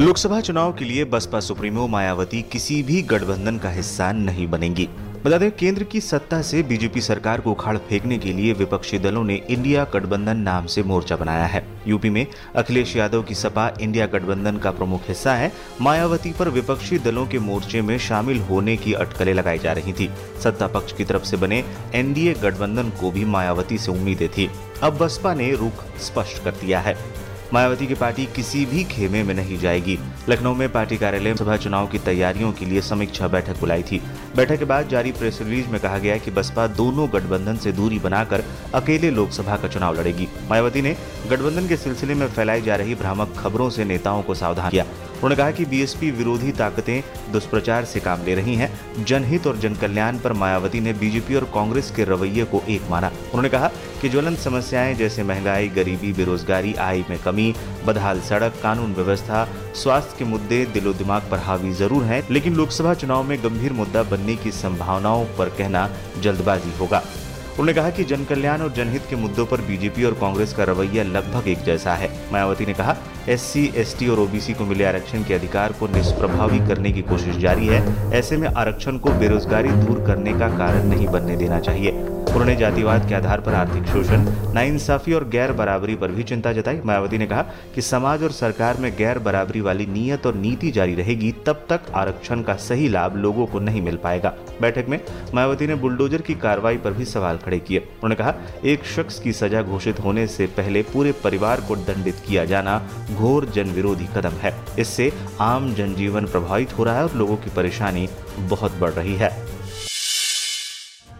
लोकसभा चुनाव के लिए बसपा सुप्रीमो मायावती किसी भी गठबंधन का हिस्सा नहीं बनेंगी। बता दें केंद्र की सत्ता से बीजेपी सरकार को उखाड़ फेंकने के लिए विपक्षी दलों ने इंडिया गठबंधन नाम से मोर्चा बनाया है। यूपी में अखिलेश यादव की सपा इंडिया गठबंधन का प्रमुख हिस्सा है। मायावती पर विपक्षी दलों के मोर्चे में शामिल होने की अटकलें लगाई जा रही थी। सत्ता पक्ष की तरफ़ से बने एनडीए गठबंधन को भी मायावती से उम्मीदें थी। अब बसपा ने रुख स्पष्ट कर दिया है। मायावती की पार्टी किसी भी खेमे में नहीं जाएगी। लखनऊ में पार्टी कार्यालय सभा चुनाव की तैयारियों के लिए समीक्षा बैठक बुलाई थी। बैठक के बाद जारी प्रेस रिलीज़ में कहा गया कि बसपा दोनों गठबंधन से दूरी बनाकर अकेले लोकसभा का चुनाव लड़ेगी। मायावती ने गठबंधन के सिलसिले में फैलाई जा रही भ्रामक खबरों से नेताओं को सावधान किया। उन्होंने कहा कि बीएसपी विरोधी ताकतें दुष्प्रचार से काम ले रही हैं। जनहित और जनकल्याण पर मायावती ने बीजेपी और कांग्रेस के रवैये को एक माना। उन्होंने कहा कि ज्वलंत समस्याएँ जैसे महँगाई गरीबी बेरोजगारी आय में कमी बदहाल सड़क कानून व्यवस्था स्वास्थ्य के मुद्दे दिलो दिमाग पर हावी ज़रूर हैं लेकिन लोकसभा चुनाव में गंभीर मुद्दा बनने की संभावनाओं पर कहना जल्दबाजी होगा। उन्होंने कहा कि जन कल्याण और जनहित के मुद्दों पर बीजेपी और कांग्रेस का रवैया लगभग एक जैसा है। मायावती ने कहा एससी, एसटी और ओबीसी को मिले आरक्षण के अधिकार को निष्प्रभावी करने की कोशिश जारी है। ऐसे में आरक्षण को बेरोजगारी दूर करने का कारण नहीं बनने देना चाहिए। उन्होंने जातिवाद के आधार पर आर्थिक शोषण, नाइंसाफी और गैर बराबरी पर भी चिंता जताई। मायावती ने कहा कि समाज और सरकार में गैर बराबरी वाली नीयत और नीति जारी रहेगी, तब तक आरक्षण का सही लाभ लोगों को नहीं मिल पाएगा। बैठक में मायावती ने बुलडोजर की कार्रवाई पर भी सवाल खड़े किए। उन्होंने कहा, एक शख्स की सजा घोषित होने से पहले पूरे परिवार को दंडित किया जाना घोर जन विरोधी कदम है। इससे आम जनजीवन प्रभावित हो रहा है और लोगों की परेशानी बहुत बढ़ रही है।